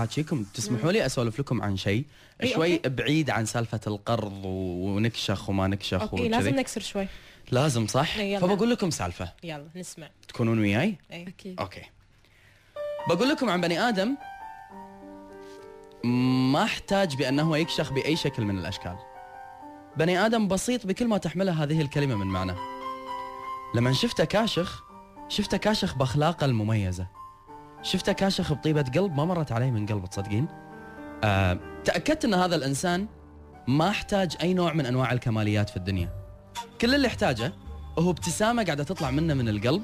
احاكيكم تسمحوا لي أسولف لكم عن شيء؟ إي، شوي okay. بعيد عن سالفة القرض ونكشخ وما نكشخ okay وكذي. لازم نكسر شوي. لازم صح؟ إي، يلا. فبقول لكم سالفة. يلا نسمع. تكونون وياي؟ إيه. أكيد. okay. بقول لكم عن بني آدم ما احتاج بأنه يكشخ بأي شكل من الأشكال. بني آدم بسيط بكل ما تحمله هذه الكلمة من معنى. لما شفته كاشخ شفته كاشخ بأخلاقه المميزة. شفته كاشخ بطيبة قلب؟ ما مرت علي من قلب تصدقين؟ آه، تأكدت إن هذا الإنسان ما احتاج أي نوع من أنواع الكماليات في الدنيا. كل اللي احتاجه هو ابتسامة قاعدة تطلع منه من القلب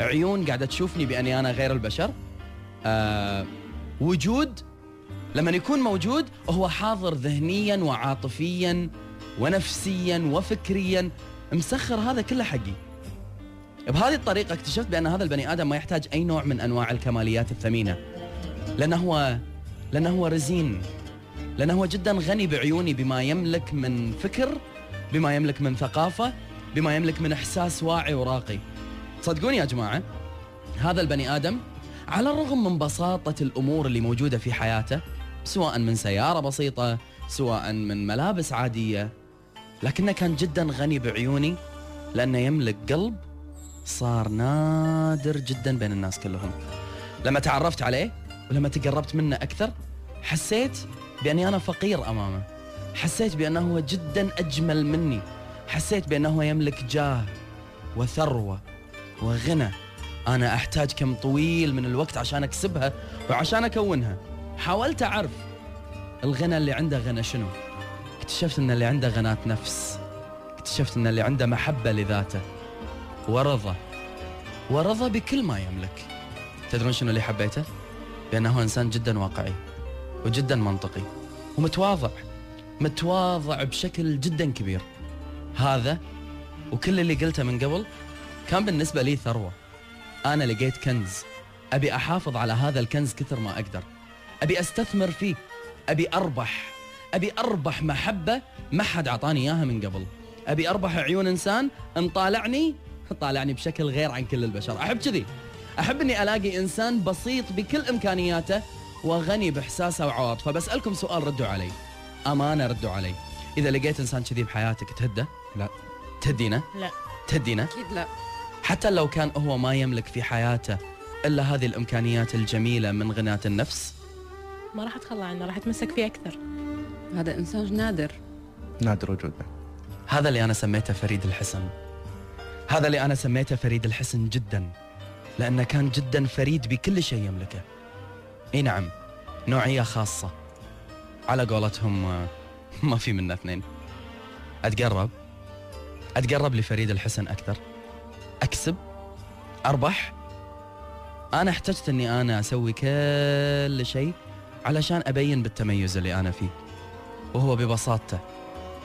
عيون قاعدة تشوفني بأني أنا غير البشر. آه وجود لما يكون موجود هو حاضر ذهنيا وعاطفيا ونفسيا وفكريا. مسخر هذا كله حقي. بهذه الطريقة اكتشفت بأن هذا البني آدم ما يحتاج أي نوع من أنواع الكماليات الثمينة. لأنه هو لأنه هو رزين. لأنه هو جدا غني بعيوني بما يملك من فكر بما يملك من ثقافة بما يملك من إحساس واعي وراقي. صدقوني يا جماعة هذا البني آدم على الرغم من بساطة الأمور اللي موجودة في حياته سواء من سيارة بسيطة سواء من ملابس عادية لكنه كان جدا غني بعيوني لأنه يملك قلب صار نادر جدا بين الناس كلهم. لما تعرفت عليه ولما تقربت منه أكثر حسيت بأني أنا فقير أمامه. حسيت بأنه هو جدا أجمل مني. حسيت بأنه هو يملك جاه وثروة وغنى. أنا أحتاج كم طويل من الوقت عشان أكسبها وعشان أكونها. حاولت أعرف الغنى اللي عنده غنى شنو. اكتشفت أن اللي عنده غناة نفس. اكتشفت أن اللي عنده محبة لذاته. ورضا ورضا بكل ما يملك. تدرون شنو اللي حبيته؟ بأنه هو إنسان جدا واقعي وجدا منطقي ومتواضع. متواضع بشكل جدا كبير. هذا وكل اللي قلته من قبل كان بالنسبة لي ثروة. أنا لقيت كنز. أبي أحافظ على هذا الكنز كثر ما أقدر. أبي أستثمر فيه. أبي أربح. أبي أربح محبة ما حد أعطاني إياها من قبل. أبي أربح عيون إنسان إن طالعني بشكل غير عن كل البشر. أحب كذي. أحب أني ألاقي إنسان بسيط بكل إمكانياته وغني بإحساسه وعواطفه. بسألكم سؤال ردوا علي. أمانة ردوا علي. إذا لقيت إنسان كذي بحياتك تهده؟ لا. تهدينه؟ لا. تهدينه؟ أكيد لا. حتى لو كان هو ما يملك في حياته إلا هذه الإمكانيات الجميلة من غناة النفس؟ ما راح أتخلى عنه راح اتمسك فيه أكثر. هذا إنسان نادر. نادر وجوده. هذا اللي أنا سميته فريد الحسن. هذا اللي أنا سميته فريد الحسن جدا لأنه كان جدا فريد بكل شيء يملكه. إي نعم نوعية خاصة. على قولتهم آه، ما في منا اثنين. أتقرب؟ أتقرب لفريد الحسن أكثر. أكسب؟ أربح؟ أنا احتجت أني أنا أسوي كل شيء علشان أبين بالتميز اللي أنا فيه. وهو ببساطته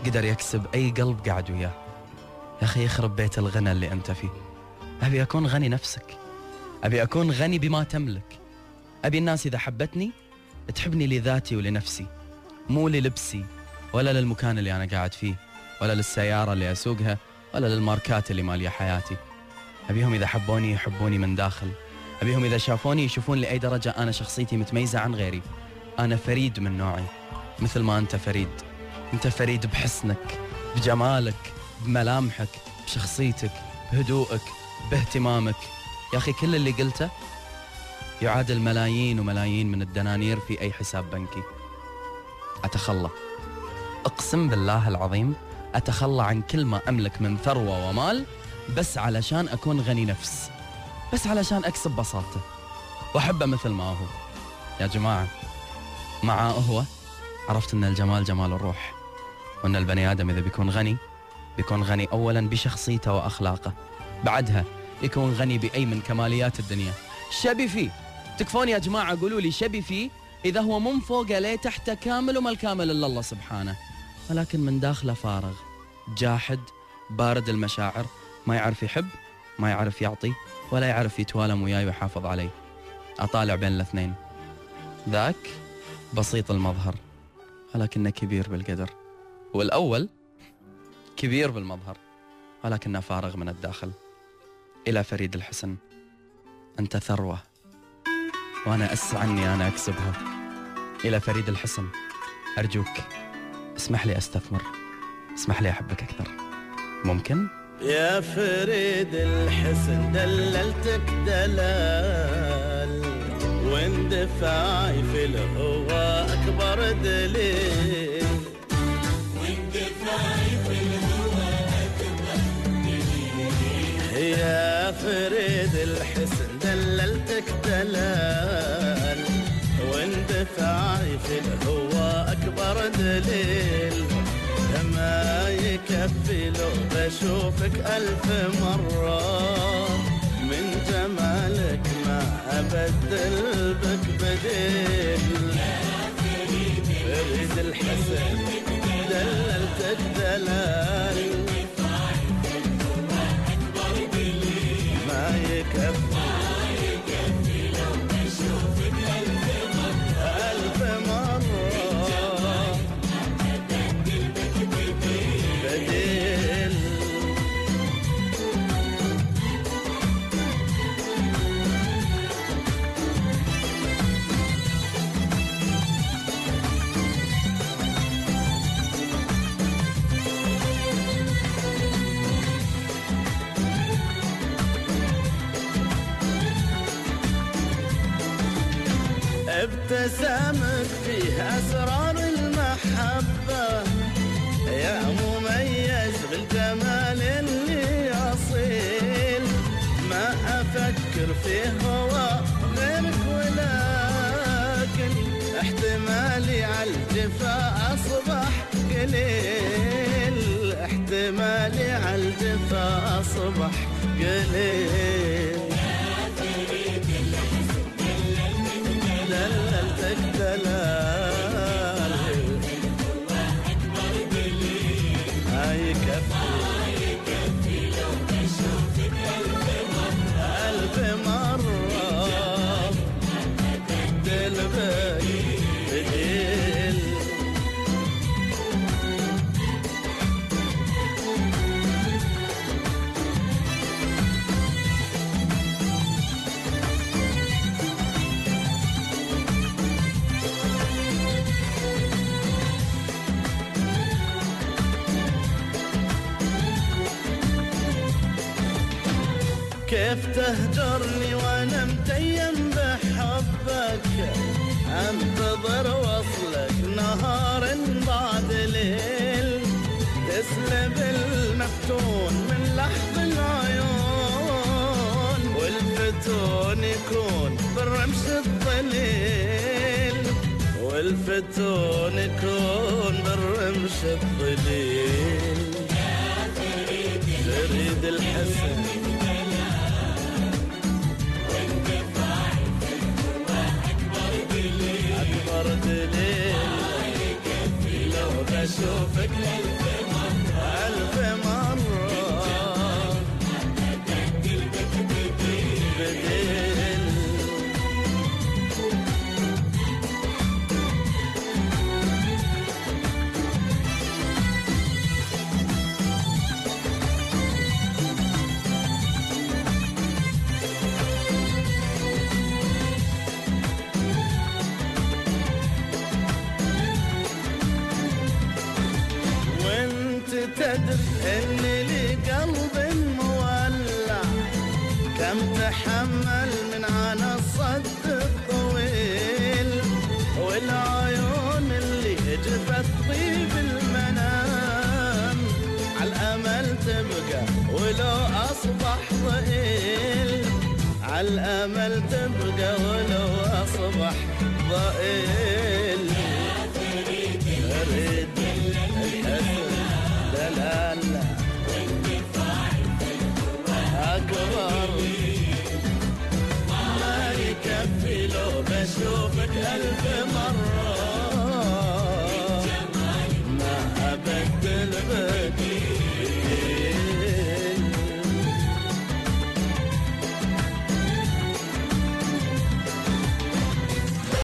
قدر يكسب أي قلب قاعد وياه. يا أخي يخرب بيت الغنى اللي أنت فيه. أبي أكون غني نفسك. أبي أكون غني بما تملك. أبي الناس إذا حبتني تحبني لذاتي ولنفسي مو للبسي ولا للمكان اللي أنا قاعد فيه ولا للسيارة اللي أسوقها ولا للماركات اللي مالية حياتي. أبيهم إذا حبوني يحبوني من داخل. أبيهم إذا شافوني يشوفون لأي درجة أنا شخصيتي متميزة عن غيري. أنا فريد من نوعي مثل ما أنت فريد. أنت فريد بحسنك بجمالك بملامحك بشخصيتك بهدوءك باهتمامك. يا أخي كل اللي قلته يعادل ملايين وملايين من الدنانير في أي حساب بنكي. أتخلى. أقسم بالله العظيم أتخلى عن كل ما أملك من ثروة ومال بس علشان أكون غني نفس. بس علشان أكسب بساطته وأحبه مثل ما هو. يا جماعة معاه هو عرفت أن الجمال جمال الروح وأن البني آدم إذا بيكون غني بيكون غني أولا بشخصيته وأخلاقه. بعدها يكون غني بأي من كماليات الدنيا. شبي فيه. تكفون يا جماعة قولوا لي شبي فيه. إذا هو من فوق ليه تحت كامل وما الكامل إلا الله سبحانه. ولكن من داخله فارغ. جاحد بارد المشاعر ما يعرف يحب ما يعرف يعطي ولا يعرف يتوالم وياي ويحافظ علي أطالع بين الاثنين. ذاك بسيط المظهر ولكنه كبير بالقدر. والأول كبير بالمظهر ولكنه فارغ من الداخل. إلى فريد الحسن أنت ثروة وأنا أسعى أني أنا أكسبها. إلى فريد الحسن أرجوك اسمح لي أستثمر اسمح لي أحبك أكثر. ممكن؟ يا فريد الحسن دللتك دلال واندفاعي في الهوى أكبر دليل. يا فريد الحسن دللتك دلال واندفاعي في الهوى أكبر دليل. ما يكفي لو بشوفك ألف مرة. من جمالك ما أبدل بك بديل. فريد الحسن دللتك دلال. ما ابتسامك فيه أسرار المحبة. يا مميز بالجمال اللي أصيل. ما أفكر فيه هو غيرك ولكن احتمالي على الجفا أصبح قليل. احتمالي على الجفا أصبح قليل. كيف تهجرني وأنا متيم بحبك. انتظر وصلك نهار بعد ليل. تسلب المفتون من لحظ العيون والفتون يكون بالرمش الظليل. والفتون يكون بالرمش الظليل. تريد الحسن بشوفك ألف تدري إن لي قلب مولع. كم تحمل من عنا الصد الطويل. والعيون اللي جفت طيب المنام. عالامل تبقى ولو أصبح ضئيل. عالامل تبقى ولو أصبح ضئيل. اشوفك الف مره